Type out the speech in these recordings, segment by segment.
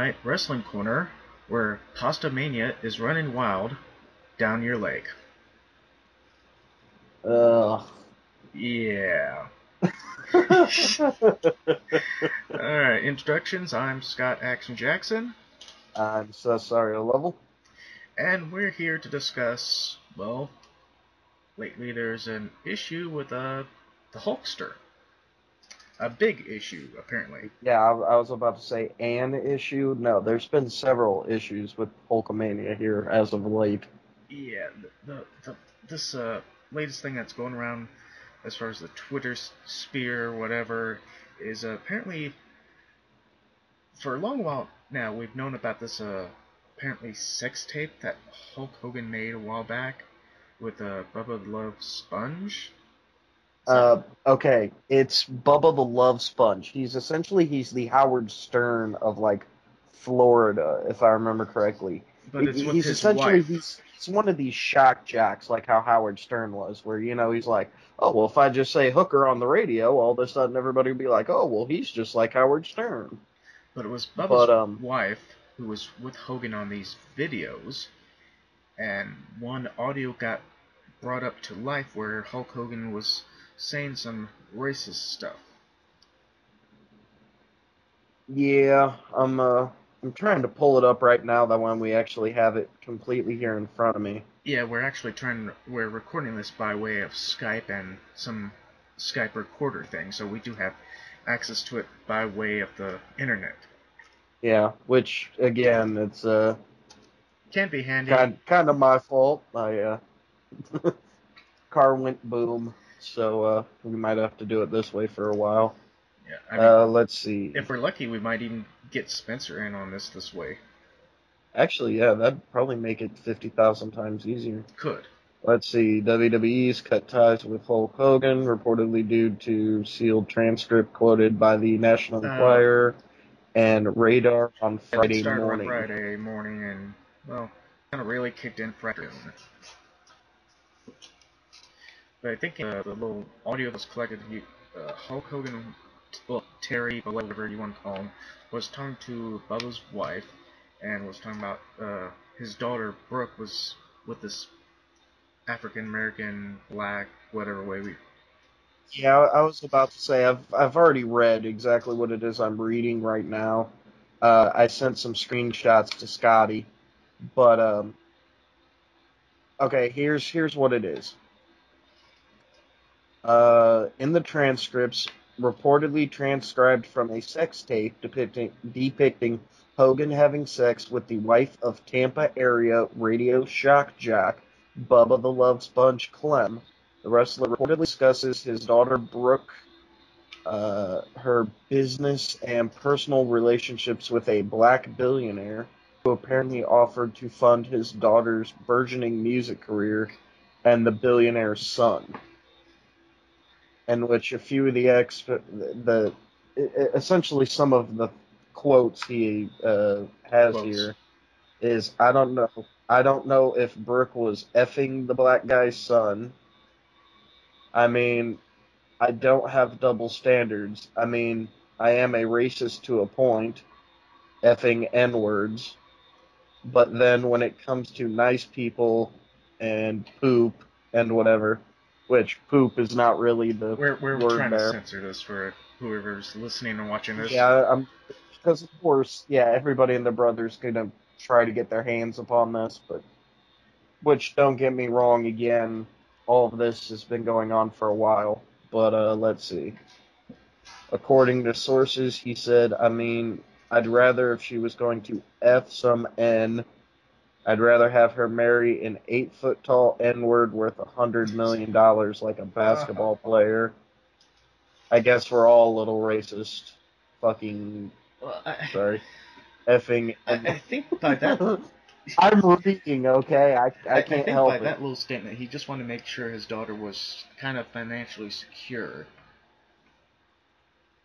Knight Wrestling Corner, where Pasta Mania is running wild down your leg. Ugh. Yeah. Alright, introductions. I'm Scott Action Jackson, I'm a level. and we're here to discuss, well, lately there's an issue with uh, the Hulkster. A big issue, apparently. Yeah, I, I was about to say an issue. No, there's been several issues with Hulkamania here as of late. Yeah, the, the, the this uh, latest thing that's going around as far as the Twitter sphere whatever is uh, apparently for a long while now we've known about this uh, apparently sex tape that Hulk Hogan made a while back with uh, Bubba Love Sponge. Uh, okay, it's Bubba the Love Sponge. He's essentially he's the Howard Stern of like Florida, if I remember correctly. but it's with he's his essentially wife. he's, he's one of these shock jacks, like how Howard Stern was, where you know he's like, oh well, if I just say hooker on the radio, all of a sudden everybody will be like, oh well, he's just like Howard Stern. But it was Bubba's But, um, wife who was with Hogan on these videos, and one audio got brought up to life where Hulk Hogan was saying some racist stuff. Yeah, I'm uh I'm trying to pull it up right now. That when we actually have it completely here in front of me. Yeah, we're actually trying. We're recording this by way of Skype and some Skype recorder thing, so we do have access to it by way of the internet. Yeah, which again, it's uh can't be handy. kind kind of my fault. I uh car went boom, so uh we might have to do it this way for a while. Yeah, I mean, Uh let's see. if we're lucky, we might even get Spencer in on this this way. Actually, yeah, that'd probably make it fifty thousand times easier. Could. Let's see. WWE's cut ties with Hulk Hogan, reportedly due to sealed transcript quoted by the National Uh, Enquirer and Radar on Friday started morning. on Friday morning, and well, kind of really kicked in Friday. But I think uh, the little audio that was collected, he, uh, Hulk Hogan, well, Terry, whatever you want to call him, was talking to Bubba's wife, and was talking about uh, his daughter Brooke was with this African American black whatever way we. Yeah, I was about to say I've I've already read exactly what it is I'm reading right now. Uh, I sent some screenshots to Scotty, but um, okay, here's here's what it is. Uh, in the transcripts, reportedly transcribed from a sex tape depicting depicting Hogan having sex with the wife of Tampa area radio shock jock Bubba the Love Sponge Clem. The wrestler reportedly discusses his daughter Brooke, uh, her business and personal relationships with a black billionaire who apparently offered to fund his daughter's burgeoning music career and the billionaire's son. In which a few of the ex, the essentially some of the quotes he uh, has Quotes. here is I don't know I don't know if Brooke was effing the black guy's son. I mean, I don't have double standards. I mean, I am a racist to a point, effing N words. But then when it comes to nice people and poop and whatever, which poop is not really the We're, we're word trying there. to censor this for whoever's listening and watching this. Yeah, I'm because of course, yeah, everybody and their brother's gonna try to get their hands upon this, but which don't get me wrong, again, all of this has been going on for a while. But uh let's see. According to sources, he said, I mean, I'd rather if she was going to F some N, I'd rather have her marry an eight foot tall N word worth a hundred million dollars like a basketball player. I guess we're all a little racist. Fucking Well, I, sorry. Effing. I, I think by that I'm reading, okay? I, I I, can't think help by it. that little statement, he just wanted to make sure his daughter was kind of financially secure.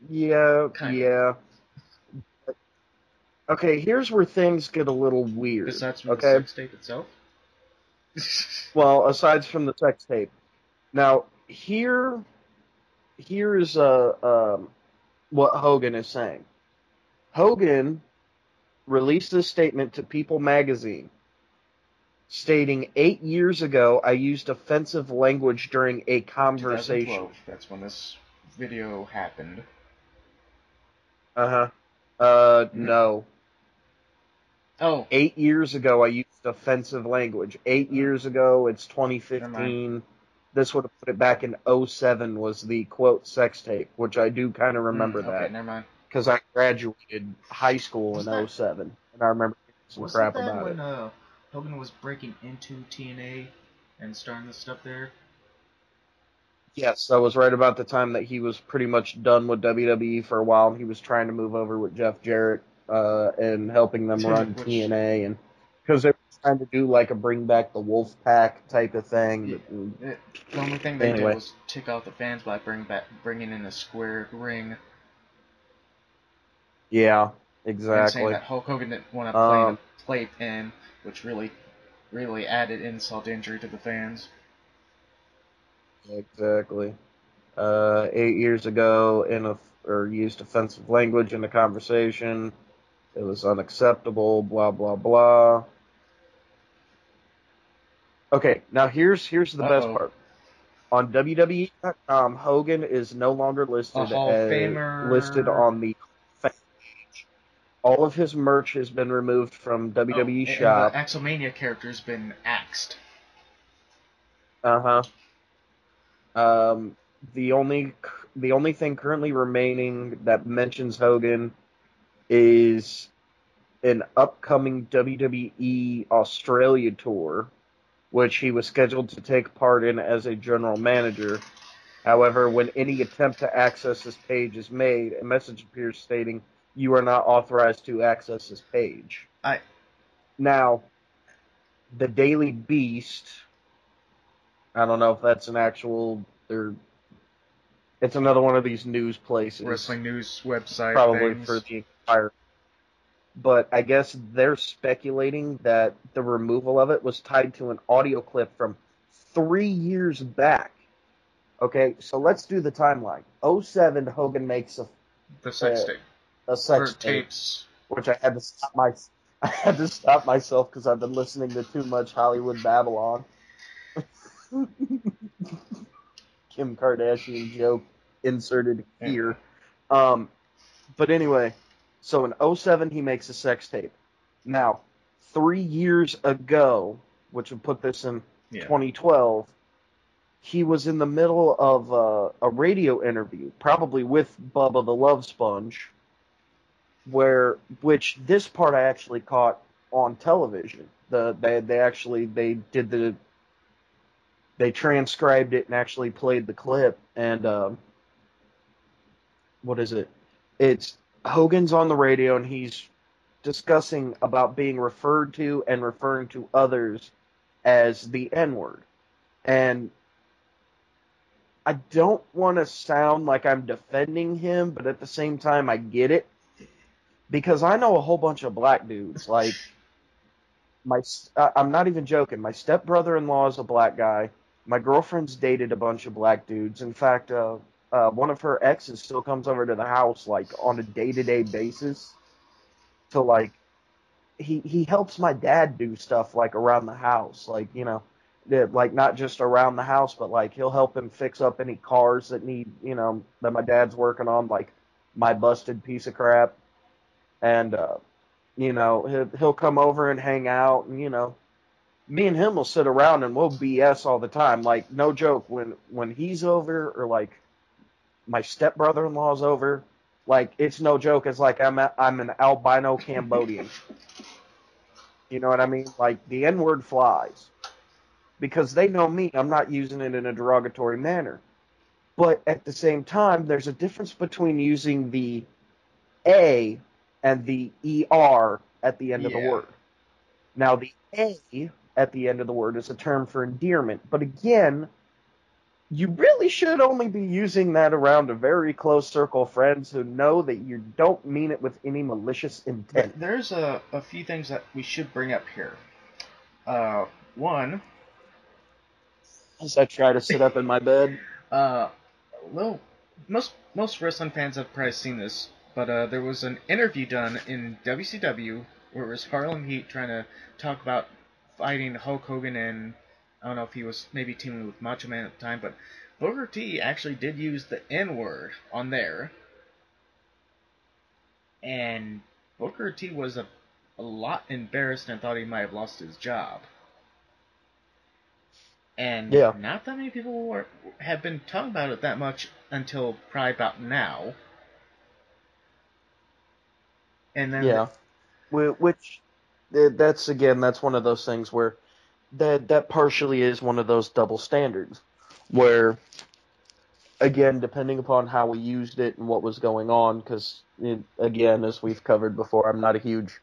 Yeah, Kind of. Okay, here's where things get a little weird. Besides from okay? the sex tape itself. Well, aside from the sex tape. Now, here, here is uh, um, what Hogan is saying. Hogan released a statement to People magazine stating eight years ago I used offensive language during a conversation. That's when this video happened. Uh-huh. Uh Mhm. no. Oh, Eight years ago I used offensive language. Eight Mm. years ago it's 2015. This would have put it back in 07 was the quote sex tape, which I do kind of remember mm, that. Okay, never mind. because I graduated high school Was in that- 07, and I remember hearing some crap that about when it. uh, Hogan was breaking into TNA and starting the stuff there? Yes, that was right about the time that he was pretty much done with WWE for a while, and he was trying to move over with Jeff Jarrett uh, and helping them run Which- TNA, and because they were trying to do like a bring back the Wolf Pack type of thing. Yeah. but- It, the only thing they Anyway. did was tick off the fans by bring back bringing in a square ring yeah, and saying exactly. that Hulk Hogan didn't want to play Um, a playpen, which really, really added insult to injury to the fans. Exactly. Uh, eight years ago, in a or used offensive language in a conversation. It was unacceptable. Blah blah blah. Okay, now here's here's the best Uh-oh. part. On WWE.com, Hogan is no longer listed A Hall of as listed on the page. All of his merch has been removed from WWE Oh, Shop. And the Axelmania character's been axed. Uh huh. Um, the only the only thing currently remaining that mentions Hogan is an upcoming WWE Australia tour, which he was scheduled to take part in as a general manager. However, when any attempt to access this page is made, a message appears stating you are not authorized to access this page. I- now, the Daily Beast. I don't know if that's an actual or it's another one of these news places Wrestling news website. probably things. for the entire. But I guess they're speculating that the removal of it was tied to an audio clip from three years back. Okay, so let's do the timeline. 07, Hogan makes a, the sex uh, tape. a sex tape, tapes. which I had to stop my, I had to stop myself because I've been listening to too much Hollywood Babylon. Kim Kardashian joke inserted here. Um, but anyway, so in 07 he makes a sex tape. Now, three years ago, which would put this in Yeah. 2012, he was in the middle of uh, a radio interview, probably with Bubba the Love Sponge, where which this part I actually caught on television. The they they actually they did the they transcribed it and actually played the clip and um, what is it? It's Hogan's on the radio and he's discussing about being referred to and referring to others as the N word. And I don't want to sound like I'm defending him, but at the same time, I get it. Because I know a whole bunch of black dudes. Like, my, I'm not even joking. My stepbrother in law is a black guy. My girlfriend's dated a bunch of black dudes. In fact, uh, uh, one of her exes still comes over to the house, like, on a day to day basis. To, like, he he helps my dad do stuff like around the house, like you know, that like not just around the house, but like he'll help him fix up any cars that need you know that my dad's working on, like my busted piece of crap, and uh, you know he'll, he'll come over and hang out, and you know, me and him will sit around and we'll BS all the time, like no joke when when he's over or like my stepbrother-in-law's over. Like it's no joke. It's like I'm a, I'm an albino Cambodian. You know what I mean? Like the N word flies because they know me. I'm not using it in a derogatory manner. But at the same time, there's a difference between using the A and the ER at the end of the word. Now, the A at the end of the word is a term for endearment. But again, you really should only be using that around a very close circle of friends who know that you don't mean it with any malicious intent. There's a, a few things that we should bring up here. Uh, one, As I try to sit up in my bed. uh, well, most most wrestling fans have probably seen this, but uh, there was an interview done in WCW where it was Harlem Heat trying to talk about fighting Hulk Hogan and I don't know if he was maybe teaming with Macho Man at the time, but Booker T actually did use the N word on there. And Booker T was a, a lot embarrassed and thought he might have lost his job. And Yeah. not that many people were, have been talking about it that much until probably about now. And then Yeah, Wh- which that's again that's one of those things where that that partially is one of those double standards where again depending upon how we used it and what was going on because again as we've covered before I'm not a huge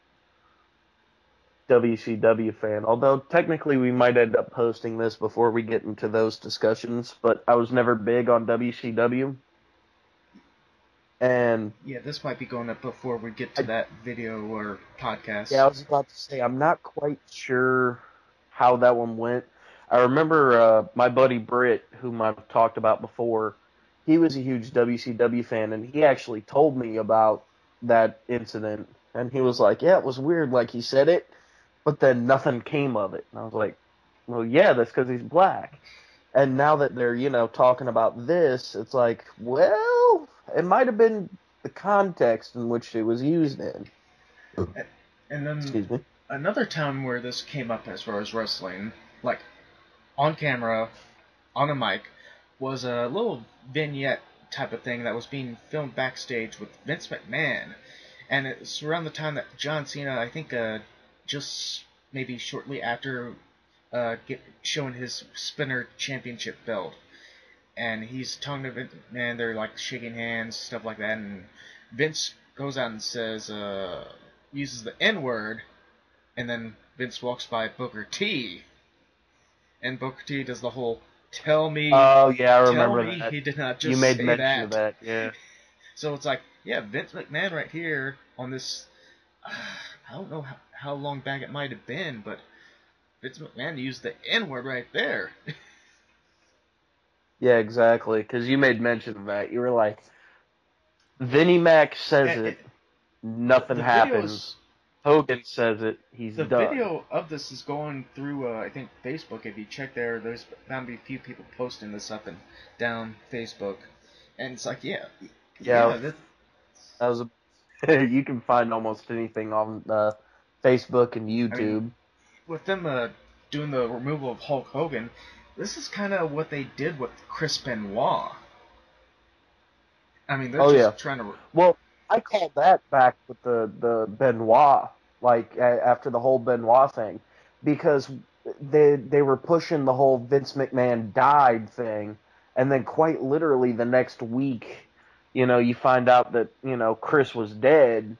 WCW fan although technically we might end up posting this before we get into those discussions but I was never big on WCW and yeah, this might be going up before we get to that video or podcast. Yeah, I was about to say I'm not quite sure how that one went. I remember uh, my buddy Britt, whom I've talked about before. He was a huge WCW fan, and he actually told me about that incident. And he was like, "Yeah, it was weird. Like he said it, but then nothing came of it." And I was like, "Well, yeah, that's because he's black." And now that they're you know talking about this, it's like, well, it might have been the context in which it was used in. and then Excuse me. Another time where this came up as far as wrestling, like on camera, on a mic, was a little vignette type of thing that was being filmed backstage with Vince McMahon. And it's around the time that John Cena, I think, uh, just maybe shortly after uh, get, showing his Spinner Championship belt. And he's talking to Vince McMahon, they're like shaking hands, stuff like that. And Vince goes out and says, uh, uses the N word, and then Vince walks by Booker T, and Booker T does the whole "tell me, Oh yeah, I tell remember me that. he did not just You made say mention that." of that, yeah. So it's like, yeah, Vince McMahon right here on this. I don't know how, how long back it might have been, but Vince McMahon used the N word right there. Yeah, exactly. Because you made mention of that. You were like, Vinnie Mac says And- it, nothing happens. Hogan says it, he's The done. video of this is going through, uh, I think, Facebook. If you check there, there's bound to be a few people posting this up and down Facebook. And it's like, yeah. Yeah. that- That was a, you can find almost anything on uh, Facebook and YouTube. with them uh, doing the removal of Hulk Hogan, this is kind of what they did with Chris Benoit. I mean, they're Oh, just yeah. trying to. well, I called that back with the the Benoit, like a- after the whole Benoit thing, because they they were pushing the whole Vince McMahon died thing, and then quite literally the next week, you know, you find out that you know Chris was dead,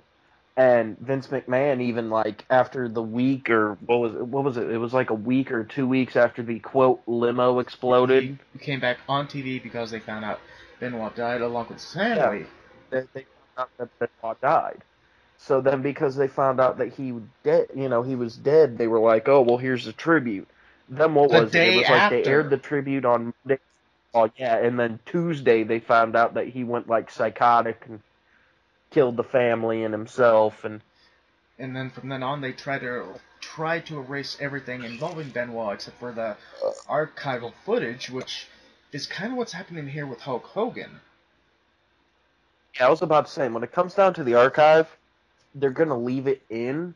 and Vince McMahon even like after the week or what was it, what was it? It was like a week or two weeks after the quote limo exploded. He came back on TV because they found out Benoit died along with his family. They, they out that Benoit died. So then, because they found out that he dead, you know, he was dead, they were like, "Oh, well, here's the tribute." Then what The was it? It was like they aired the tribute on Monday. Oh yeah, and then Tuesday they found out that he went like psychotic and killed the family and himself, and And then from then on, they try to try to erase everything involving Benoit except for the archival footage, which is kind of what's happening here with Hulk Hogan. Yeah, I was about to say, when it comes down to the archive, they're gonna leave it in,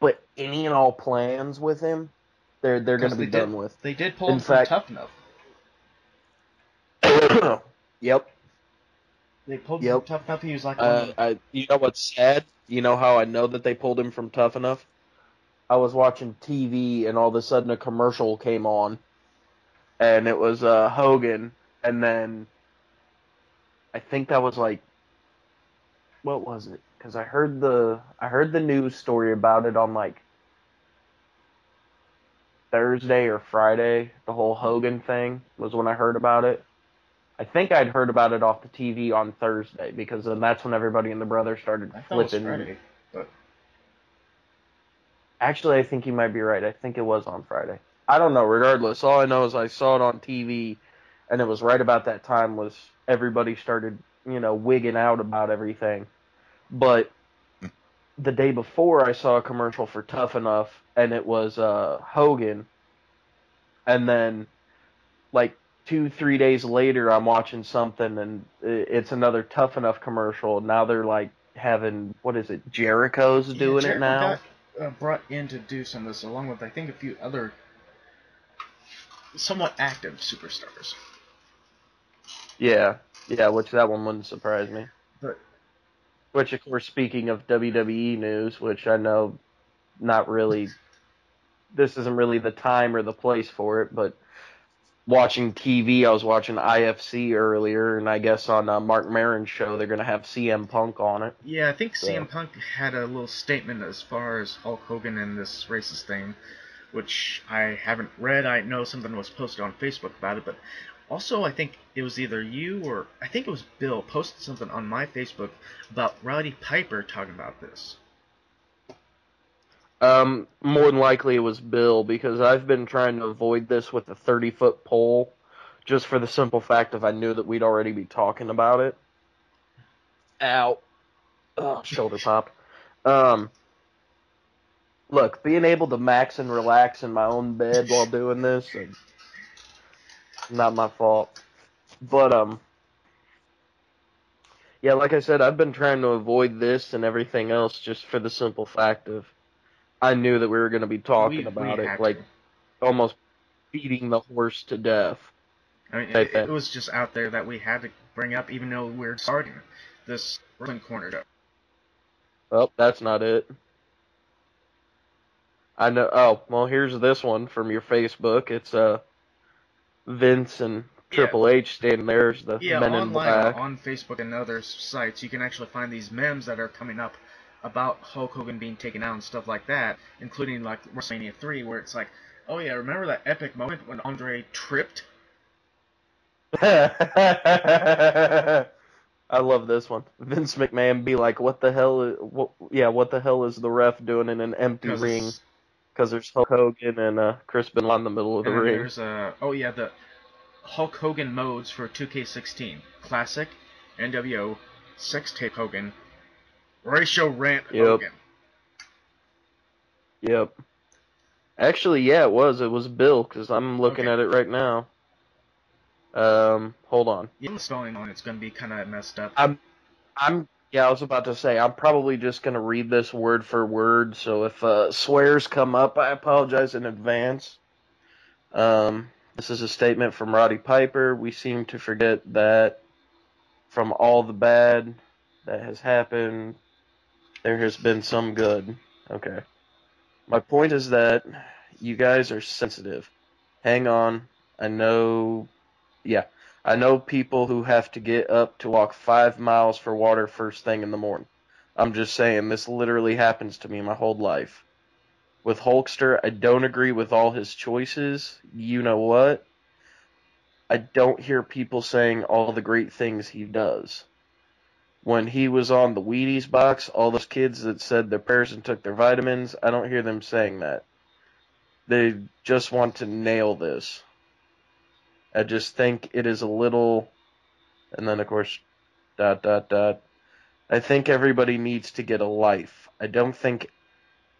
but any and all plans with him, they're they're gonna Because be they done did, with. They did pull In him from Tough Enough. yep. They pulled him Yep. from Tough Enough. He was like, Uh, I, you know what's sad? You know how I know that they pulled him from Tough Enough? I was watching TV and all of a sudden a commercial came on, and it was uh, Hogan, and then I think that was like, what was it? Because I heard the I heard the news story about it on like Thursday or Friday. The whole Hogan thing was when I heard about it. I think I'd heard about it off the TV on Thursday because then that's when everybody and the brother started I thought it was flipping. Friday, but Actually, I think you might be right. I think it was on Friday. I don't know. Regardless, all I know is I saw it on TV, and it was right about that time was everybody started, you know, wigging out about everything. But the day before I saw a commercial for Tough Enough, and it was uh, Hogan, and then like two three days later I'm watching something and it's another Tough Enough commercial. Now they're like having what is it? Jericho's Yeah, doing Jericho it now. Got, uh, brought in to do some of this, along with I think a few other somewhat active superstars. Yeah, yeah, which that one wouldn't surprise me. Which, of course, speaking of WWE news, which I know not really, this isn't really the time or the place for it, but watching TV, I was watching IFC earlier, and I guess on uh, Marc Maron's show, they're going to have CM Punk on it. yeah, I think So- CM Punk had a little statement as far as Hulk Hogan and this racist thing, which I haven't read. I know something was posted on Facebook about it, but also I think it was either you or I think it was Bill posted something on my Facebook about Roddy Piper talking about this. Um, more than likely it was Bill because I've been trying to avoid this with a 30 foot pole just for the simple fact of I knew that we'd already be talking about it. Ow. Oh, shoulder pop. Um, look, being able to max and relax in my own bed while doing this, and not my fault. But, um, yeah, like I said, I've been trying to avoid this and everything else just for the simple fact of I knew that we were going to be talking We- we about had it, to. like almost beating the horse to death. I mean, it, it was just out there that we had to bring up, even though we're starting this Wrestling Corner show. Oh, that's not it. I know. Oh, well, here's this one from your Facebook. It's uh Vince and Triple H standing there as the Yeah, men in online black. on Facebook and other sites, you can actually find these memes that are coming up about Hulk Hogan being taken out and stuff like that, including like WrestleMania 3, where it's like, oh yeah, remember that epic moment when Andre tripped? I love this one. Vince McMahon be like, "What the hell? Is, what, yeah, what the hell is the ref doing in an empty ring?" it's- Because there's Hulk Hogan and uh, Chris Benoit in the middle of the And ring. there's uh, oh yeah, the Hulk Hogan modes for 2K16. Classic, NWO, Sex Tape Hogan, Ratio Rant Yep. Hogan. Yep. Actually, yeah, it was. It was Bill because I'm looking Okay. at it right now. Um, hold on. Yeah, the spelling on it's gonna be kind of messed up. I'm, I'm. Yeah, I was about to say I'm probably just gonna read this word for word. So if uh, swears come up, I apologize in advance. Um, this is a statement from Roddy Piper. We seem to forget that from all the bad that has happened, there has been some good. Okay. My point is that you guys are sensitive. Hang on. I know. Yeah. I know people who have to get up to walk five miles for water first thing in the morning. I'm just saying, this literally happens to me my whole life. With Hulkster, I don't agree with all his choices. You know what? I don't hear people saying all the great things he does. When he was on the Wheaties box, all those kids that said their prayers and took their vitamins, I don't hear them saying that. They just want to nail this. I just think it is a little, and then of course, dot dot dot. I think everybody needs to get a life. I don't think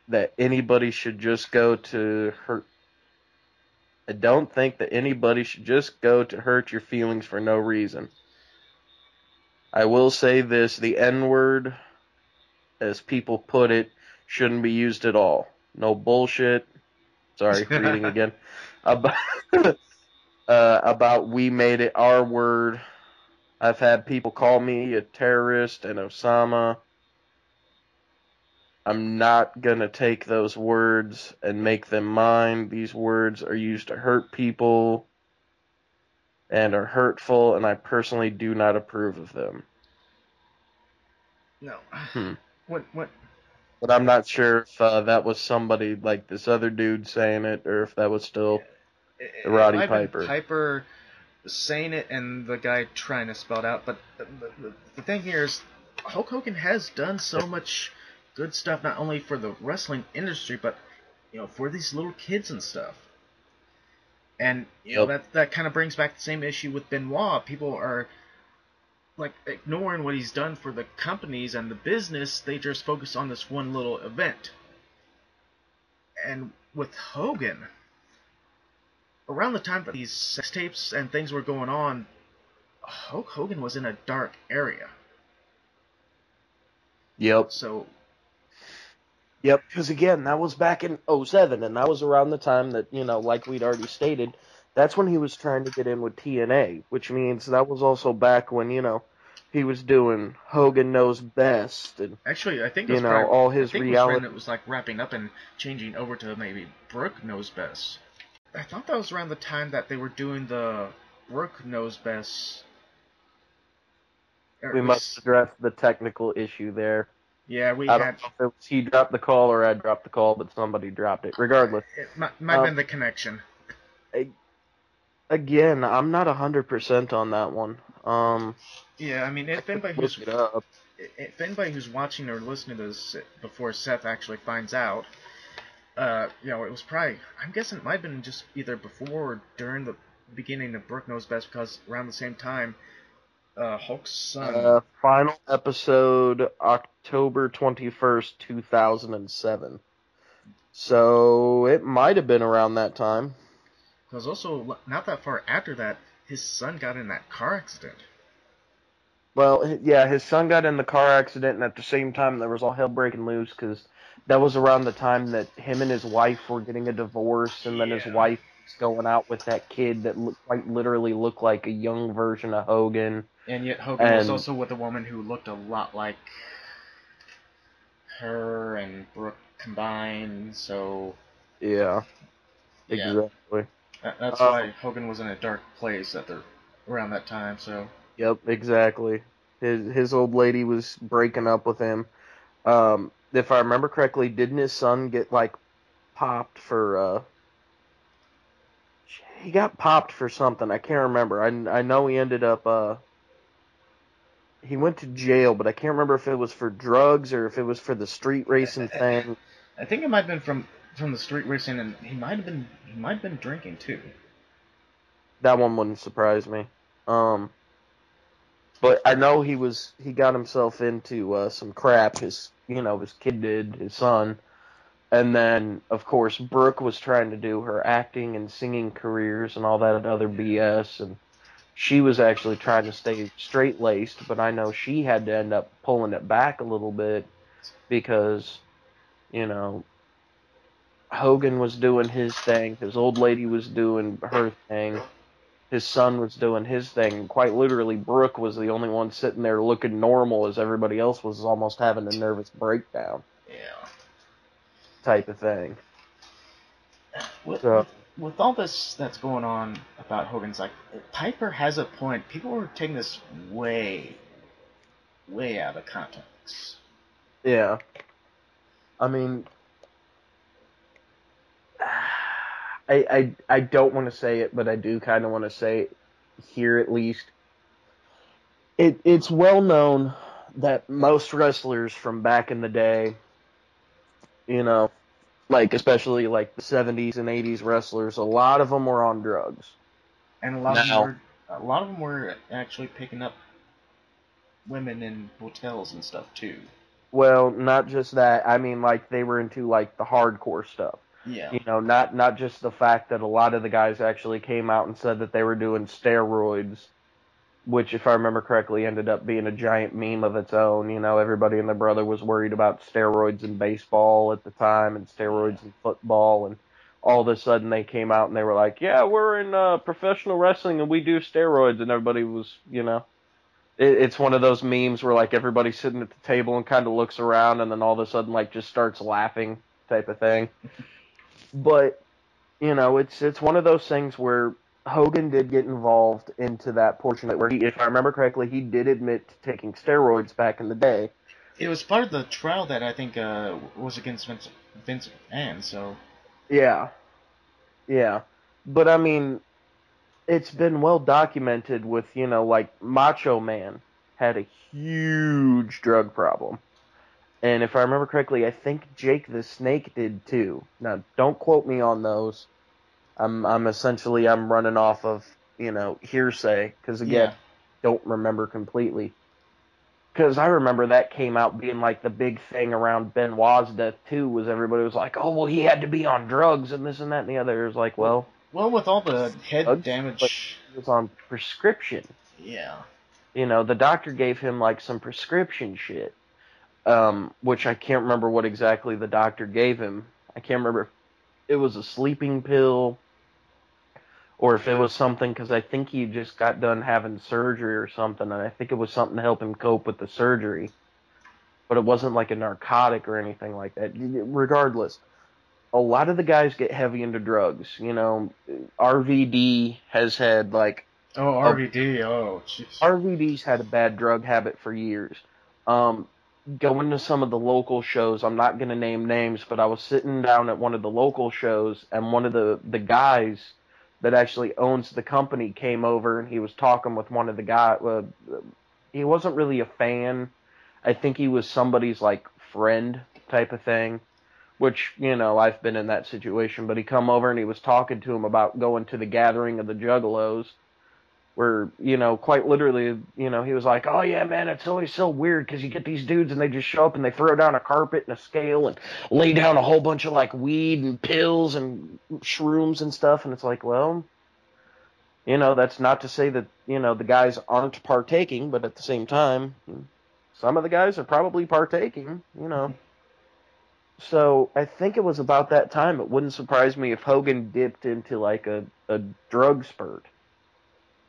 that anybody should just go to hurt. I don't think that anybody should just go to hurt your feelings for no reason. I will say this the N word, as people put it, shouldn't be used at all. No bullshit. Sorry, reading again. About, uh, about we made it our word. I've had people call me a terrorist and Osama. I'm not going to take those words and make them mine. These words are used to hurt people and are hurtful, and I personally do not approve of them. No. Hmm. What what But I'm not sure if uh, that was somebody like this other dude saying it, or if that was still. Roddy Ivan Piper. Piper saying it and the guy trying to spell it out. But the, the, the thing here is, Hulk Hogan has done so much good stuff, not only for the wrestling industry, but you know, for these little kids and stuff. And you know that that kind of brings back the same issue with Benoit. People are like ignoring what he's done for the companies and the business, they just focus on this one little event. And with Hogan, around the time that these sex tapes and things were going on, Hulk Hogan was in a dark area. Yep. So Yep, because again, that was back in 07, and that was around the time that, you know, like we'd already stated, that's when he was trying to get in with TNA, which means that was also back when, you know, he was doing Hogan Knows Best, and, actually, I think you know, probably- all I his think was when reality. it was like wrapping up and changing over to maybe Brooke knows best. I thought that was around the time that they were doing the Brooke knows best. Or We must address the technical issue there. Yeah, we I had. don't know if it was he dropped the call or I dropped the call, but somebody dropped it. Regardless, It might, might have Um, been the connection. again, I'm not 100% on that one. Um, Yeah, I mean, if anybody who's if anybody who's watching or listening to this before Seth actually finds out, uh, you know, it was probably I'm guessing it might have been just either before or during the beginning of Brooke Knows Best because around the same time, uh, Hulk's son. Uh, final episode, October 21st, 2007. So it might have been around that time. Because also not that far after that, his son got in that car accident. Well, yeah, his son got in the car accident, and at the same time, there was all hell breaking loose because that was around the time that him and his wife were getting a divorce, and then his wife was going out with that kid that looked, quite literally looked like a young version of Hogan. And yet Hogan was also with a woman who looked a lot like her and Brooke combined. So Yeah, Yeah. exactly. that, that's Uh, why Hogan was in a dark place at the around that time. So Yep, exactly. His his old lady was breaking up with him. Um, if I remember correctly, didn't his son get like popped for? uh He got popped for something. I can't remember. I I know he ended up. uh He went to jail, but I can't remember if it was for drugs or if it was for the street racing thing. I think it might have been from from the street racing, and he might have been he might have been drinking too. That one wouldn't surprise me. Um, but I know he was he got himself into uh, some crap. His you know his kid did his son, and then of course Brooke was trying to do her acting and singing careers and all that other BS, and she was actually trying to stay straight laced. But I know she had to end up pulling it back a little bit because you know Hogan was doing his thing, his old lady was doing her thing his son was doing his thing. Quite literally, Brooke was the only one sitting there looking normal as everybody else was almost having a nervous breakdown Yeah. type of thing. With, So- with, with all this that's going on about Hogan's, like Piper has a point. People are taking this way, way out of context. Yeah. I mean, I I I don't want to say it, but I do kind of want to say it here at least. It it's well known that most wrestlers from back in the day, you know, like especially like the 70s and 80s wrestlers, a lot of them were on drugs. And a lot of them were, a lot of them were actually picking up women in hotels and stuff too. Well, not just that. I mean, like they were into like the hardcore stuff. Yeah. You know, not not just the fact that a lot of the guys actually came out and said that they were doing steroids, which, if I remember correctly, ended up being a giant meme of its own. You know, everybody and their brother was worried about steroids in baseball at the time and steroids in football, and all of a sudden they came out and they were like, "Yeah, we're in uh, professional wrestling and we do steroids," and everybody was, you know. It, it's one of those memes where like everybody's sitting at the table and kind of looks around and then all of a sudden like just starts laughing type of thing. But you know, it's it's one of those things where Hogan did get involved into that portion of it where he, if I remember correctly, he did admit to taking steroids back in the day. It was part of the trial that I think uh, was against Vince, Vince McMahon. So Yeah. Yeah. But I mean, it's been well documented with, you know, like Macho Man had a huge drug problem. And if I remember correctly, I think Jake the Snake did too. Now, don't quote me on those. I'm I'm essentially I'm running off of, you know, hearsay cause again, yeah, don't remember completely. Because I remember that came out being like the big thing around Benoit's death too. Was everybody was like, "Oh, well, he had to be on drugs and this and that and the other." It was like, well, Well, with all the head Drugs, damage, he was on prescription. yeah. You know, the doctor gave him like some prescription shit, um, which I can't remember what exactly the doctor gave him. I can't remember if it was a sleeping pill or if it was something because I think he just got done having surgery or something, and I think it was something to help him cope with the surgery. But it wasn't like a narcotic or anything like that. Regardless, a lot of the guys get heavy into drugs. You know, RVD has had like Oh, RVD. Oh, jeez. RVD's had a bad drug habit for years. Um, going to some of the local shows, I'm not going to name names, but I was sitting down at one of the local shows, and one of the the guys that actually owns the company came over, and he was talking with one of the guys. Uh, he wasn't really a fan. I think he was somebody's like friend type of thing. Which you know I've been in that situation, but he come over and he was talking to him about going to the gathering of the Juggalos, where you know quite literally you know he was like oh yeah man it's always so weird because you get these dudes and they just show up and they throw down a carpet and a scale and lay down a whole bunch of like weed and pills and shrooms and stuff and it's like well you know that's not to say that you know the guys aren't partaking but at the same time some of the guys are probably partaking you know so I think it was about that time. It wouldn't surprise me if Hogan dipped into like a, a drug spurt.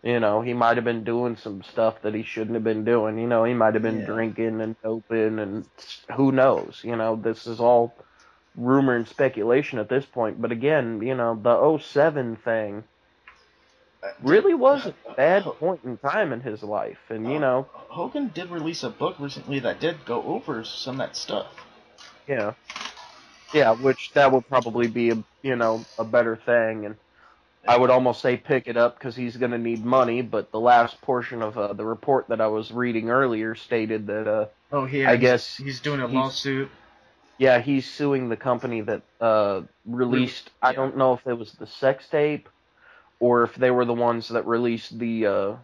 You know, he might have been doing some stuff that he shouldn't have been doing. You know, he might have been Yeah. drinking and doping and who knows. You know, this is all rumor and speculation at this point. But again, you know, the 07 thing Uh, really was a bad point in time in his life. And, you know, Hogan did release a book recently that did go over some of that stuff. yeah. Yeah, which that would probably be a, you know, a better thing and I would almost say pick it up because he's going to need money, but the last portion of uh, the report that I was reading earlier stated that, uh, Oh, he. I guess he's doing a he's- lawsuit. yeah, he's suing the company that uh, released. I yeah. don't know if it was the sex tape or if they were the ones that released the uh,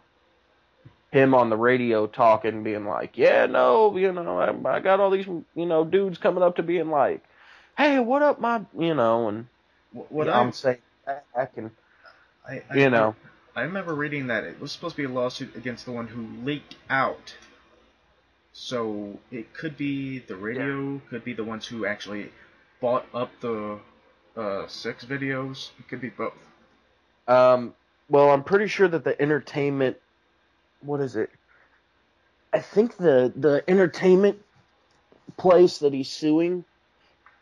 him on the radio talking, being like, "Yeah, no, you know, I, I got all these, you know, dudes coming up to being like, hey, what up, my, you know, and Wh- What yeah, I, I'm saying back and I, I, you know. I remember reading that it was supposed to be a lawsuit against the one who leaked out. So it could be the radio, could be the ones who actually bought up the uh, six videos. It could be both. Um, well, I'm pretty sure that the entertainment, what is it? I think the the entertainment place that he's suing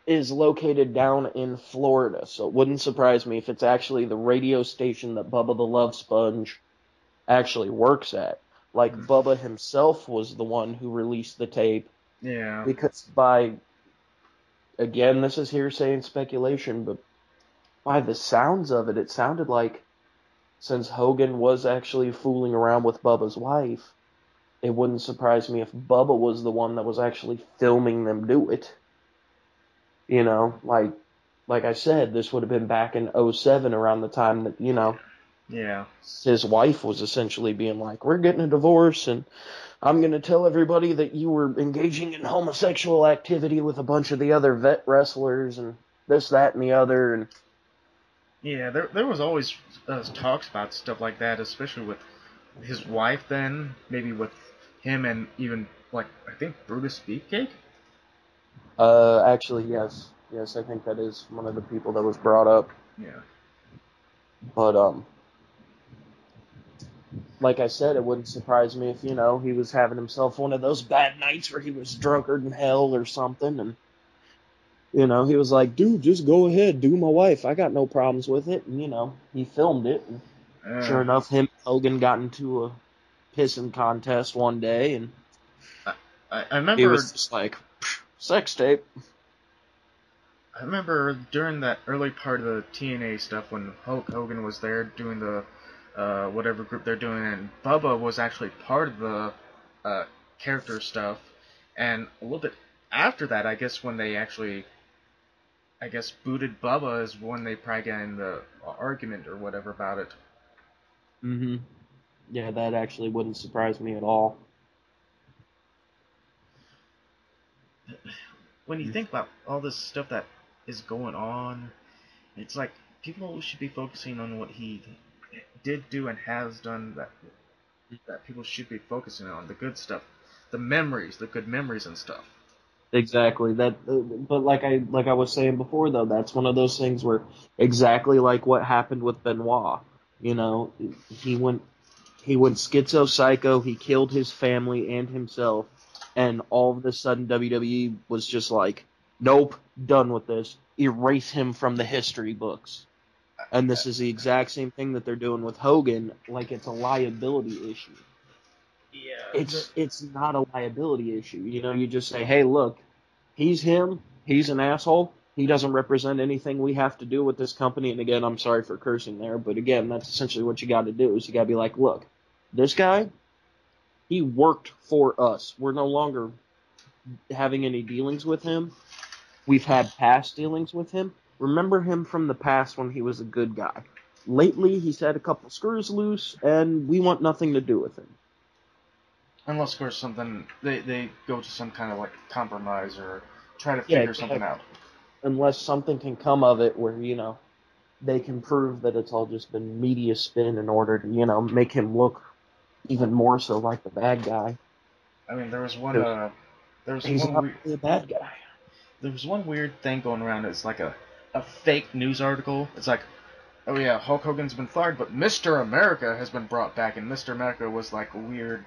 is located down in Florida. So it wouldn't surprise me if it's actually the radio station that Bubba the Love Sponge actually works at. Like Hmm. Bubba himself was the one who released the tape Yeah. because by again this is hearsay and speculation but by the sounds of it it sounded like since Hogan was actually fooling around with Bubba's wife it wouldn't surprise me if Bubba was the one that was actually filming them do it you know like like I said this would have been back in 07 around the time that you know Yeah. his wife was essentially being like, "We're getting a divorce, and I'm going to tell everybody that you were engaging in homosexual activity with a bunch of the other vet wrestlers, and this, that, and the other." And Yeah, there there was always uh, talks about stuff like that, especially with his wife. Then maybe with him and even like I think Brutus Beefcake. Uh, actually, yes, yes, I think that is one of the people that was brought up. Yeah. But um, like I said, it wouldn't surprise me if you know he was having himself one of those bad nights where he was drunkard in hell or something, and you know he was like, "Dude, just go ahead, do my wife. I got no problems with it." And you know he filmed it. And Uh, sure enough, him and Hogan got into a pissing contest one day, and I, I remember he was just like, "Sex tape." I remember during that early part of the TNA stuff when Hulk Hogan was there doing the uh, whatever group they're doing, and Bubba was actually part of the uh, character stuff. And a little bit after that, I guess when they actually, I guess booted Bubba is when they probably got in the argument or whatever about it. Mm-hmm. Yeah, that actually wouldn't surprise me at all. When you think about all this stuff that is going on, it's like people should be focusing on what he did do and has done that that people should be focusing on the good stuff, the memories, the good memories and stuff. Exactly. That, but like I like I was saying before, though, that's one of those things where exactly like what happened with Benoit. You know, he went he went schizo psycho. He killed his family and himself, and all of a sudden WWE was just like, nope, done with this. Erase him from the history books. And this is the exact same thing that they're doing with Hogan. Like it's a liability issue. Yeah. It's it's not a liability issue. You know, you just say, hey, look, he's him. He's an asshole. He doesn't represent anything we have to do with this company. And again, I'm sorry for cursing there, but again, that's essentially what you got to do. Is you got to be like, look, this guy, he worked for us. We're no longer having any dealings with him. We've had past dealings with him. Remember him from the past when he was a good guy. Lately, he's had a couple screws loose, and we want nothing to do with him. Unless, of course, something they they go to some kind of like compromise or try to Yeah, figure something out. Unless something can come of it where, you know, they can prove that it's all just been media spin in order to, you know, make him look even more so like the bad guy. I mean, there was one. Uh, there was He's one. Weird, bad guy. there was one weird thing going around. It's like a a fake news article. It's like, oh yeah, Hulk Hogan's been fired, but Mr. America has been brought back, and Mr. America was like a weird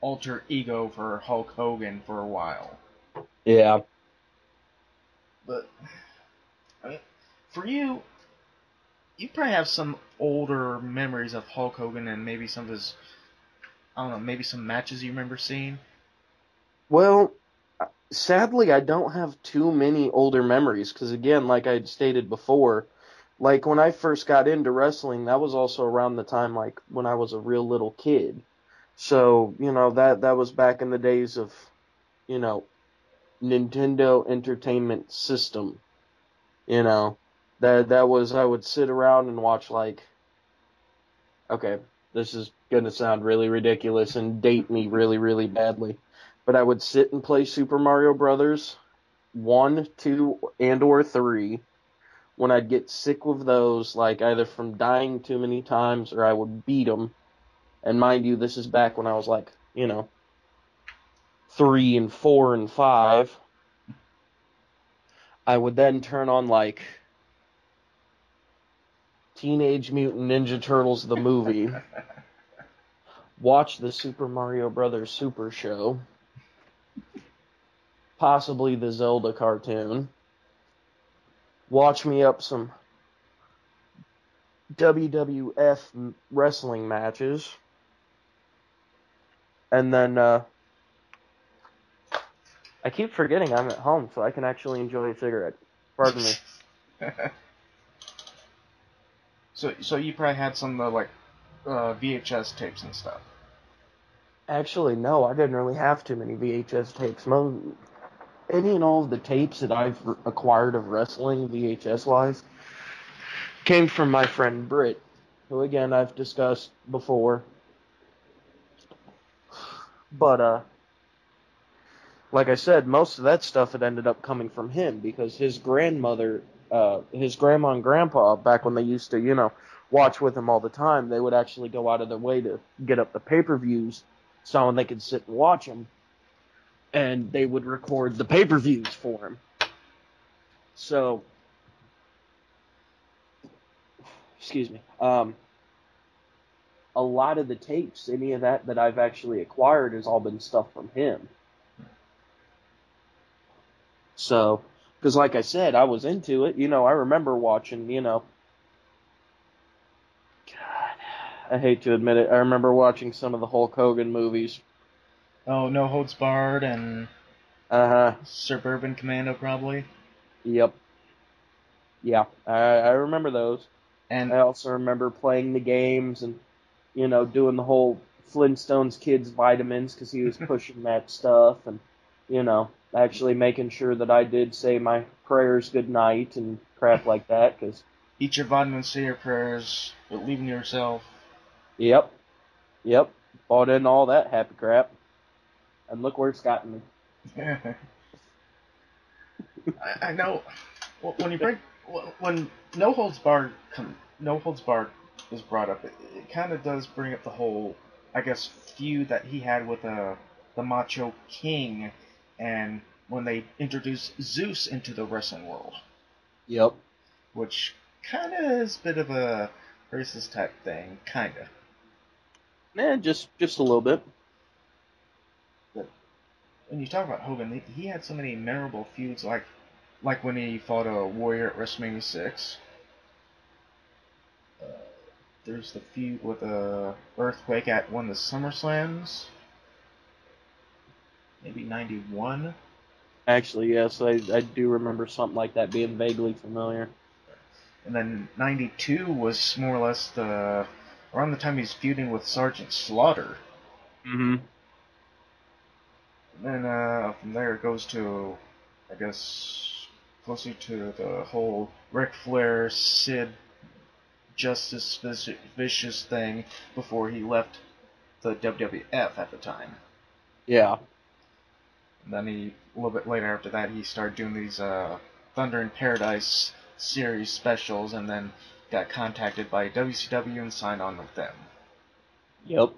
alter ego for Hulk Hogan for a while. Yeah. But I mean, for you, you probably have some older memories of Hulk Hogan and maybe some of his, I don't know, maybe some matches you remember seeing. Well, uh, sadly, I don't have too many older memories because, again, like I stated before, like when I first got into wrestling, that was also around the time like when I was a real little kid. So you know that that was back in the days of, you know, Nintendo Entertainment System. You know, that that was I would sit around and watch like. Okay, this is gonna sound really ridiculous and date me really really badly but I would sit and play Super Mario Brothers 1, 2, and or 3 when I'd get sick of those, like either from dying too many times or I would beat them. And mind you, this is back when I was like, you know, 3 and 4 and 5. I would then turn on like Teenage Mutant Ninja Turtles the movie, watch the Super Mario Brothers Super Show, possibly the Zelda cartoon. Watch me up some WWF wrestling matches. And then, uh, I keep forgetting I'm at home, so I can actually enjoy a cigarette. Pardon me. so, so you probably had some of the like uh, VHS tapes and stuff. Actually, no, I didn't really have too many VHS tapes. Mo- any and all of the tapes that I've acquired of wrestling, VHS wise, came from my friend Britt, who again I've discussed before. But uh, like I said, most of that stuff had ended up coming from him because his grandmother, uh, his grandma and grandpa, back when they used to, you know, watch with him all the time, they would actually go out of their way to get up the pay per views so they could sit and watch him. And they would record the pay per views for him. So, excuse me. Um, a lot of the tapes, any of that that I've actually acquired, has all been stuff from him. So, because like I said, I was into it. You know, I remember watching. You know, God, I hate to admit it. I remember watching some of the Hulk Hogan movies. Oh, No Holds Barred and Uh huh. Suburban Commando probably. Yep. Yeah, I I remember those. And I also remember playing the games and, you know, doing the whole Flintstones kids vitamins because he was pushing that stuff and, you know, actually making sure that I did say my prayers good night and crap like that because, eat your vitamins, say your prayers, but leaving yourself. Yep. Yep, bought in all that happy crap, and look where it's gotten me. I, I know when you break when no holds barred no holds barred is brought up, it, it kind of does bring up the whole, I guess, feud that he had with uh, the Macho King, and when they introduced Zeus into the wrestling world. Yep. Which kind of is a bit of a racist type thing, kind of. Yeah, just just a little bit. But when you talk about Hogan, he had so many memorable feuds, like like when he fought a Warrior at WrestleMania six. Uh, there's the feud with uh, Earthquake at one of the SummerSlams. Maybe 91. Actually, yes, I, I do remember something like that being vaguely familiar. And then 92 was more or less the around the time he's feuding with Sergeant Slaughter. Mm-hmm. And then uh, from there it goes to, I guess, closer to the whole Ric Flair, Sid, Justice Vicious thing before he left the WWF at the time. Yeah. And then he, a little bit later after that, he started doing these uh, Thunder in Paradise series specials, and then got contacted by WCW and signed on with them. Yep.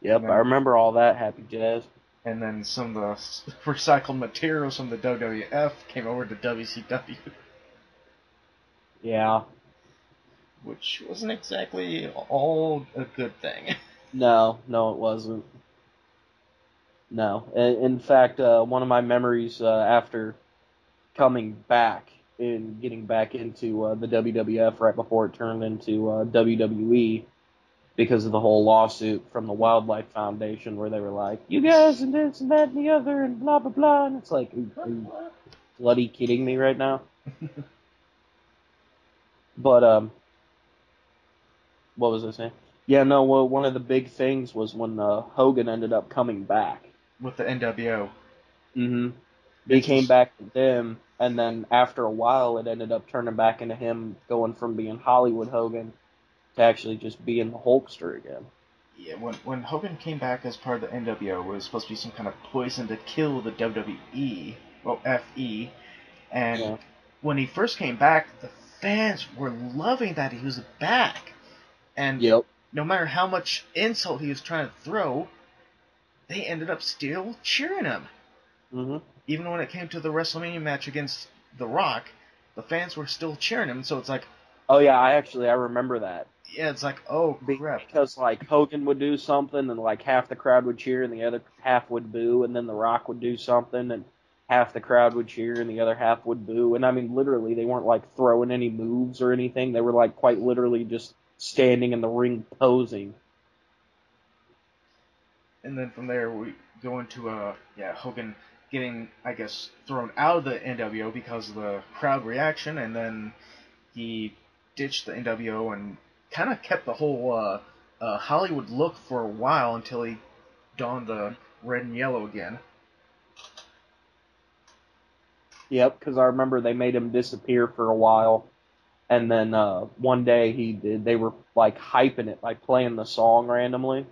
Yep, then, I remember all that, Happy Jazz. And then some of the recycled materials from the WWF came over to WCW. Yeah. Which wasn't exactly all a good thing. No, no, it wasn't. No. In fact, uh, one of my memories uh, after coming back and getting back into uh, the WWF right before it turned into uh, WWE because of the whole lawsuit from the Wildlife Foundation where they were like, you guys and this and that and the other and blah, blah, blah. And it's like, are you bloody kidding me right now? but, um, what was I saying? Yeah, no, well, one of the big things was when uh, Hogan ended up coming back with the NWO. Mm-hmm. He came back to them, and then after a while, it ended up turning back into him going from being Hollywood Hogan to actually just being the Hulkster again. Yeah, when when Hogan came back as part of the NWO, it was supposed to be some kind of poison to kill the WWE, well FE, and yeah. when he first came back, the fans were loving that he was back, and yep. no matter how much insult he was trying to throw, they ended up still cheering him. Mm-hmm. Even when it came to the WrestleMania match against The Rock, the fans were still cheering him. So it's like, oh yeah, I actually I remember that. Yeah, it's like, oh crap. Because like Hogan would do something and like half the crowd would cheer and the other half would boo, and then The Rock would do something and half the crowd would cheer and the other half would boo. And I mean, literally, they weren't like throwing any moves or anything. They were like quite literally just standing in the ring posing and then from there we go into uh yeah Hogan getting I guess thrown out of the NWO because of the crowd reaction, and then he ditched the NWO and kind of kept the whole uh, uh, Hollywood look for a while until he donned the red and yellow again. Yep, because I remember they made him disappear for a while, and then uh, one day he did. They were like hyping it by playing the song randomly,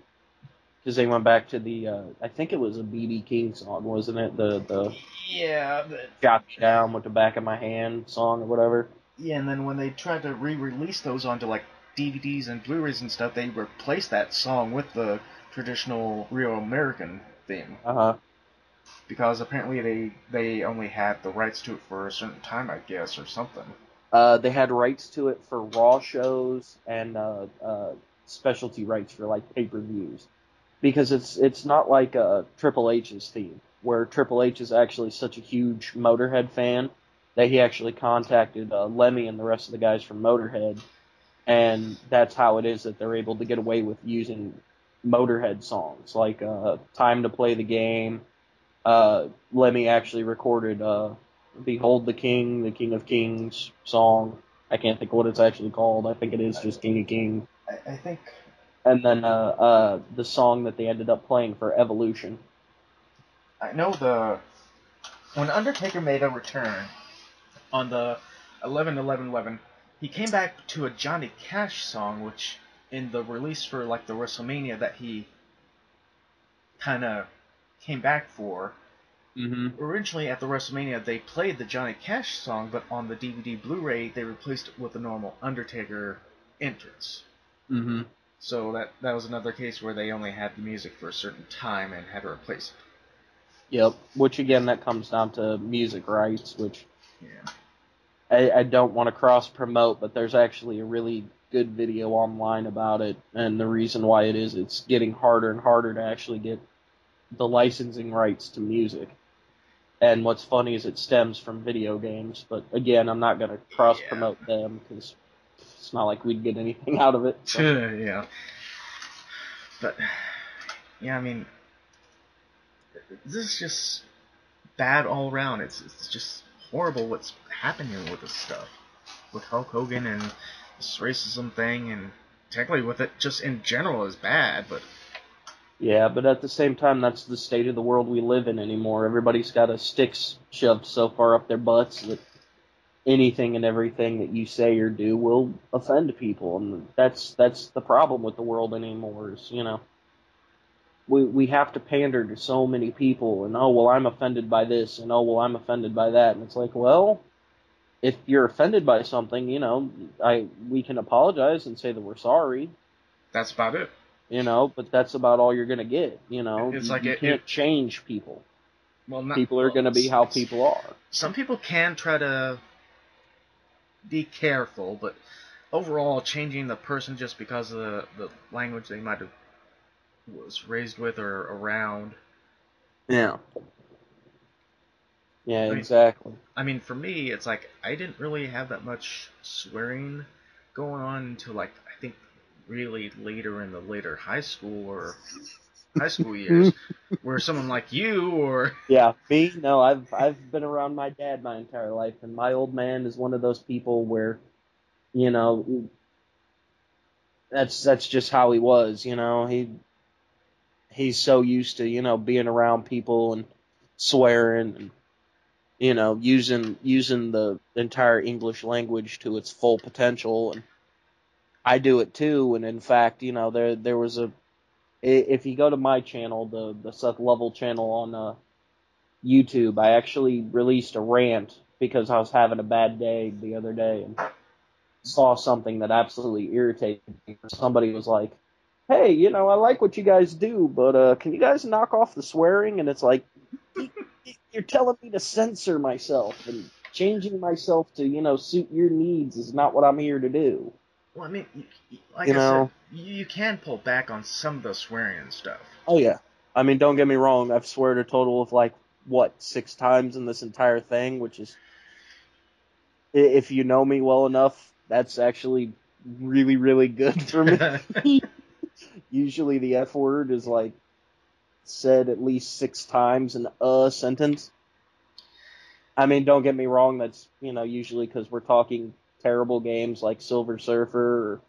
because they went back to the uh, I think it was a BB King song, wasn't it? The the yeah, the, "Got Me Down with the Back of My Hand" song or whatever. Yeah, and then when they tried to re-release those onto like DVDs and Blu-rays and stuff, they replaced that song with the traditional real American theme. Uh huh. Because apparently they they only had the rights to it for a certain time, I guess, or something. Uh, they had rights to it for Raw shows and uh, uh, specialty rights for like pay-per-views because it's it's not like a Triple H's theme where Triple H is actually such a huge Motorhead fan that he actually contacted uh, Lemmy and the rest of the guys from Motorhead, and that's how it is that they're able to get away with using Motorhead songs like uh, "Time to Play the Game." Uh, Lemmy actually recorded uh, "Behold the King," the King of Kings song. I can't think of what it's actually called. I think it is just King of Kings. I, I think and then uh, uh, the song that they ended up playing for Evolution. I know the when Undertaker made a return on the 11 11 11, he came back to a Johnny Cash song, which in the release for like the WrestleMania that he kind of came back for. Mm-hmm. Originally at the WrestleMania they played the Johnny Cash song, but on the DVD Blu-ray they replaced it with a normal Undertaker entrance. Mm-hmm. So that that was another case where they only had the music for a certain time and had to replace it. Yep. Which again, that comes down to music rights, which Yeah. I, I don't want to cross promote, but there's actually a really good video online about it, and the reason why it is it's getting harder and harder to actually get the licensing rights to music. And what's funny is it stems from video games, but again, I'm not going to cross promote them because it's not like we'd get anything out of it. so. yeah. But yeah, I mean, this is just bad all around. It's it's just horrible what's happening with this stuff, with Hulk Hogan and this racism thing, and technically with it just in general is bad. But Yeah, but at the same time, that's the state of the world we live in anymore. Everybody's got a sticks shoved so far up their butts that anything and everything that you say or do will offend people, and that's that's the problem with the world anymore. Is you know, we we have to pander to so many people, and oh well, I'm offended by this, and oh well, I'm offended by that, and it's like, well, if you're offended by something, you know, I we can apologize and say that we're sorry, that's about it. you know, but that's about all you're gonna get. You know, It's you, like you it- can't it- change people. Well, not, People are well, gonna be how people are. Some people can try to be careful, but overall, changing the person just because of the, the language they might have was raised with or around. Yeah. Yeah, mean- exactly. I mean, for me, it's like I didn't really have that much swearing going on until like I think really later in the later high school or high school years, where someone like you or Yeah, me, no, I've I've been around my dad my entire life, and my old man is one of those people where, you know, that's that's just how he was. You know, he he's so used to you know being around people and swearing and you know using using the entire English language to its full potential, and I do it too. And in fact, you know, there there was a if you go to my channel, the the Seth Lovell channel on uh, YouTube, I actually released a rant because I was having a bad day the other day and saw something that absolutely irritated me. Somebody was like, "Hey, you know, I like what you guys do, but uh, can you guys knock off the swearing?" And it's like, you're telling me to censor myself and changing myself to you know suit your needs is not what I'm here to do. well, I mean, like You I know. said, you, you can pull back on some of the swearing and stuff. Oh yeah. I mean, don't get me wrong. I've sweared a total of like what six times in this entire thing, which is, if you know me well enough, that's actually really, really good for me. Usually, the F word is like said at least six times in a sentence. I mean, don't get me wrong. That's you know usually because we're talking terrible games like Silver Surfer. Or,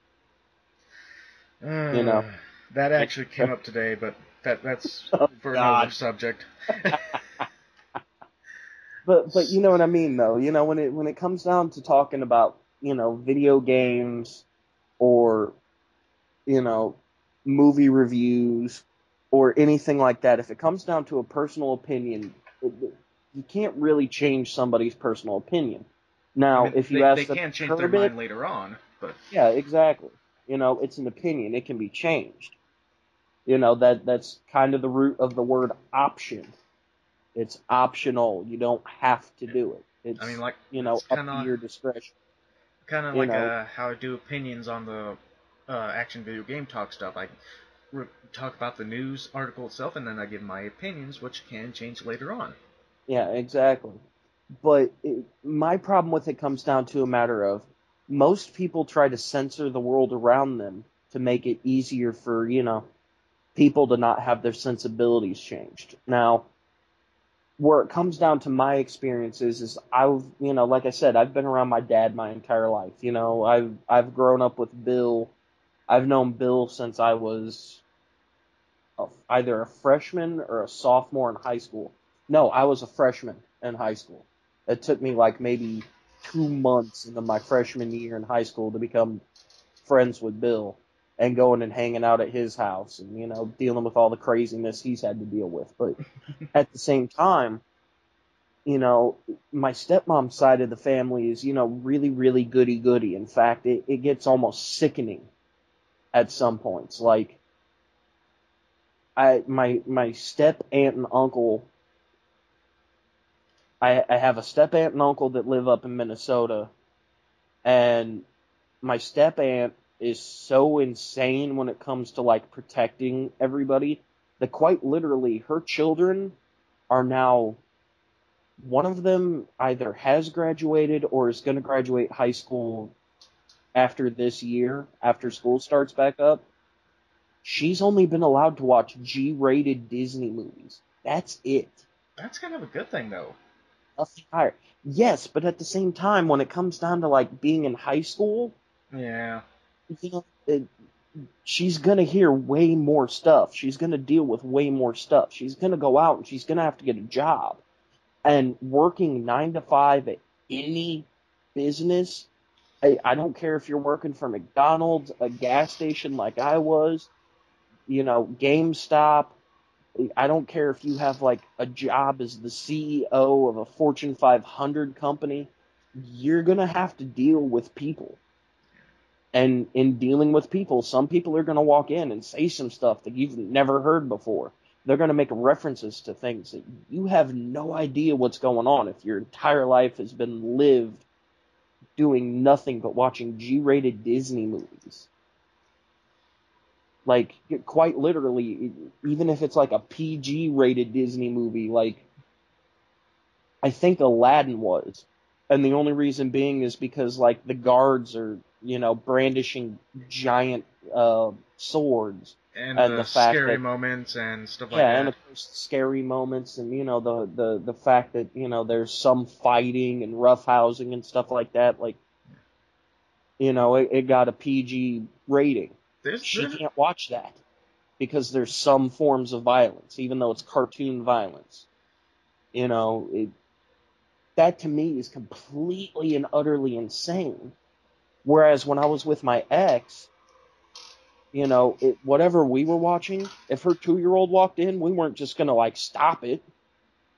you know. Mm, that actually came up today, but that that's Oh, for God. another subject. But but you know what I mean though. You know when it when it comes down to talking about you know video games or you know movie reviews or anything like that, if it comes down to a personal opinion, it, you can't really change somebody's personal opinion. Now, I mean, if you they, ask they can change their it, mind later on, but yeah, exactly. You know, it's an opinion. It can be changed. You know, that that's kind of the root of the word option. It's optional. You don't have to do it. It's I mean, like you know, up to your discretion. kind of like uh, how I do opinions on the uh, action video game talk stuff. I re- talk about the news article itself, and then I give my opinions, which can change later on. Yeah, exactly. But it, my problem with it comes down to a matter of most people try to censor the world around them to make it easier for, you know, people to not have their sensibilities changed. Now, where it comes down to my experiences is I've, you know, like I said, I've been around my dad my entire life. You know, I've I've grown up with Bill. I've known Bill since I was a, either a freshman or a sophomore in high school. No, I was a freshman in high school. It took me like maybe two months into my freshman year in high school to become friends with Bill. and going and hanging out at his house and you know dealing with all the craziness he's had to deal with. But at the same time, you know, my stepmom's side of the family is you know really really goody goody. In fact, it, it gets almost sickening at some points. Like I my my step aunt and uncle. I, I have a step aunt and uncle that live up in Minnesota, and my step aunt is so insane when it comes to like protecting everybody that quite literally her children are now one of them either has graduated or is going to graduate high school after this year after school starts back up. She's only been allowed to watch G-rated Disney movies. That's it. That's kind of a good thing, though. Nothing higher yes but at the same time when it comes down to like being in high school Yeah. you know, it, she's gonna hear way more stuff. She's gonna deal with way more stuff. She's gonna go out and she's gonna have to get a job. And working nine to five at any business, I, I don't care if you're working for McDonald's, a gas station like I was, you know, GameStop. I don't care if you have like a job as the CEO of a Fortune 500 company. You're gonna have to deal with people. And in dealing with people, some people are going to walk in and say some stuff that you've never heard before. They're going to make references to things that you have no idea what's going on if your entire life has been lived doing nothing but watching G rated Disney movies. Like, quite literally, even if it's like a PG rated Disney movie, like, I think Aladdin was. And the only reason being is because, like, the guards are you know, brandishing giant uh, swords. And, And the, the fact scary that- moments and stuff like yeah, that. and of course scary moments, and you know the the the fact that you know there's some fighting and roughhousing and stuff like that. Like, you know, it, it got a PG rating. There's, She there's- can't watch that because there's some forms of violence, even though it's cartoon violence. You know, it, that to me is completely and utterly insane. Whereas when I was with my ex, you know, it, whatever we were watching, if her two year old walked in, we weren't just gonna like stop it.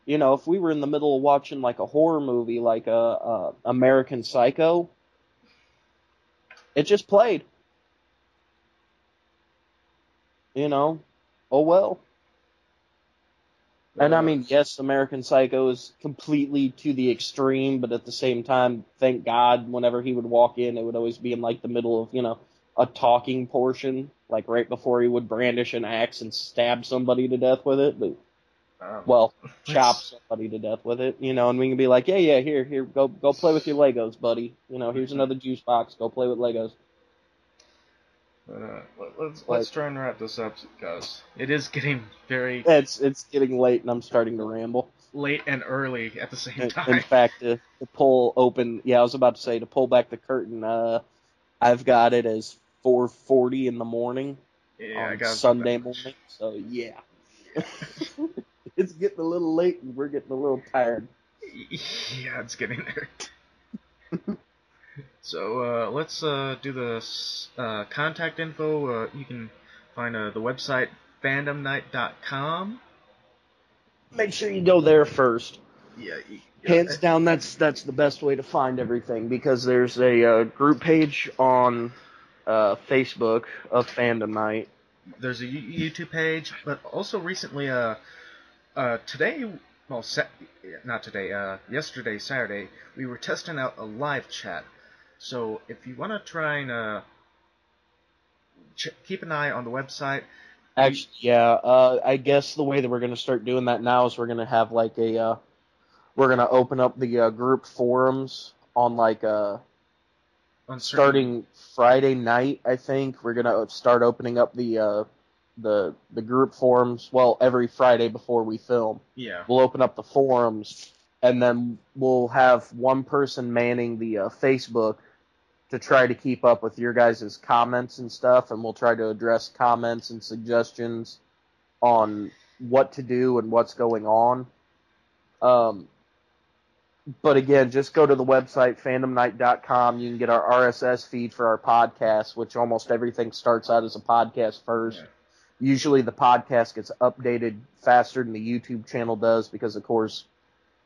You know, if we were in the middle of watching like a horror movie, like a, a American Psycho, it just played. You know, oh well. And I mean, yes, American Psycho is completely to the extreme, but at the same time, thank God, whenever he would walk in, it would always be in like the middle of, you know, a talking portion, like right before he would brandish an axe and stab somebody to death with it. But um, well, chop somebody to death with it, you know, and we can be like, yeah, yeah, here, here, go, go play with your Legos, buddy. You know, here's another juice box. Go play with Legos. But, uh, let- let's let's try and wrap this up because it is getting very It's it's getting late, and I'm starting to ramble. late and early at the same In, time. in fact, to, to pull open, yeah, I was about to say to pull back the curtain. Uh, I've got it as 4:40 in the morning yeah, I on got Sunday morning. So yeah, it's getting a little late, and we're getting a little tired. Yeah, it's getting there. So uh, let's uh, do the uh, contact info. Uh, you can find uh, the website fandomknight.com. Make sure you go there first. Yeah, Hands down, that's that's the best way to find everything because there's a uh, group page on uh, Facebook of Fandom Knight. there's a YouTube page, but also recently, uh, uh, today, well, sa- not today, uh, yesterday, Saturday, we were testing out a live chat. So if you want to try and uh, ch- keep an eye on the website, Actually, yeah. Uh, I guess the way that we're gonna start doing that now is we're gonna have like a uh, we're gonna open up the uh, group forums on like uh on starting Friday night. I think we're gonna start opening up the uh the the group forums. Well, every Friday before we film, yeah, we'll open up the forums, and then we'll have one person manning the uh, Facebook to try to keep up with your guys' comments and stuff, and we'll try to address comments and suggestions on what to do and what's going on. Um, but again, just go to the website fandomknight.com. You can get our RSS feed for our podcast, which almost everything starts out as a podcast first. Yeah. Usually the podcast gets updated faster than the YouTube channel does because, of course,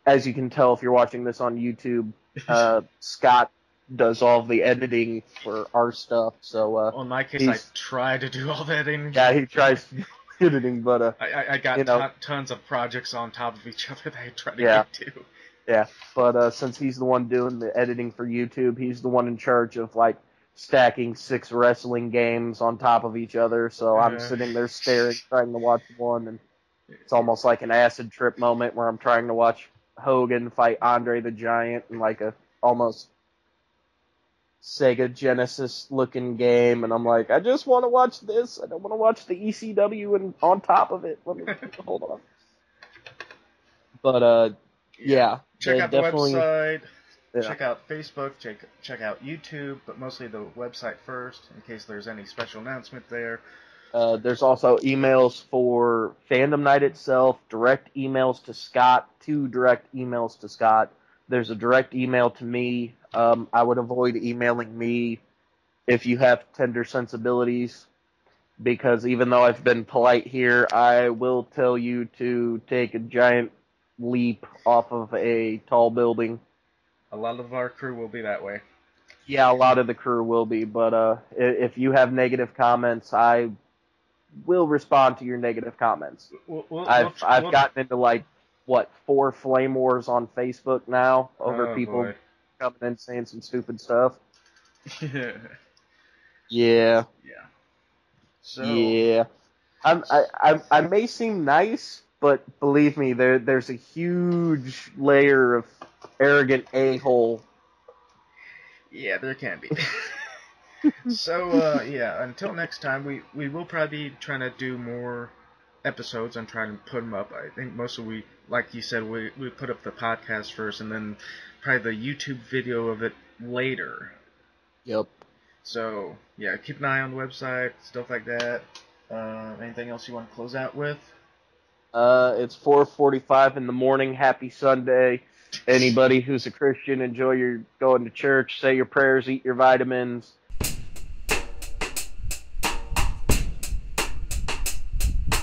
as you can tell if you're watching this on YouTube, uh, Scott does all the editing for our stuff. So uh, Well, in my case, I try to do all that editing. yeah, he tries editing, but uh, I, I, got You know. ton- tons of projects on top of each other that I try to Yeah. get to. Yeah, but uh, since he's the one doing the editing for YouTube, he's the one in charge of like stacking six wrestling games on top of each other. So I'm sitting there staring, trying to watch one, and it's almost like an acid trip moment where I'm trying to watch Hogan fight Andre the Giant in like a almost Sega Genesis looking game, and I'm like, I just want to watch this. I don't want to watch the ECW and on top of it. Let me hold on. But uh, yeah, Check out the website. yeah. Check out Facebook. Check check out YouTube, but mostly the website first, in case there's any special announcement there. Uh, there's also emails for Fandom Knight itself, direct emails to Scott, two direct emails to Scott. There's a direct email to me. Um, I would avoid emailing me if you have tender sensibilities, because even though I've been polite here, I will tell you to take a giant leap off of a tall building. A lot of our crew will be that way. Yeah, a lot of the crew will be, but uh, if you have negative comments, I will respond to your negative comments. We'll, we'll, I've we'll- I've gotten into like what four flame wars on Facebook now over Oh, people boy. coming and saying some stupid stuff. yeah. Yeah, So yeah. I'm, I I I may seem nice, but believe me, there there's a huge layer of arrogant a hole. Yeah, there can be. so uh, yeah, until next time, we we will probably be trying to do more episodes and trying to put them up. I think most of we, like you said, we we put up the podcast first, and then probably the YouTube video of it later. Yep. So yeah, keep an eye on the website, stuff like that. Uh, anything else you want to close out with? Uh, it's 4:45 in the morning. Happy Sunday. Anybody who's a Christian, enjoy your going to church, say your prayers, eat your vitamins,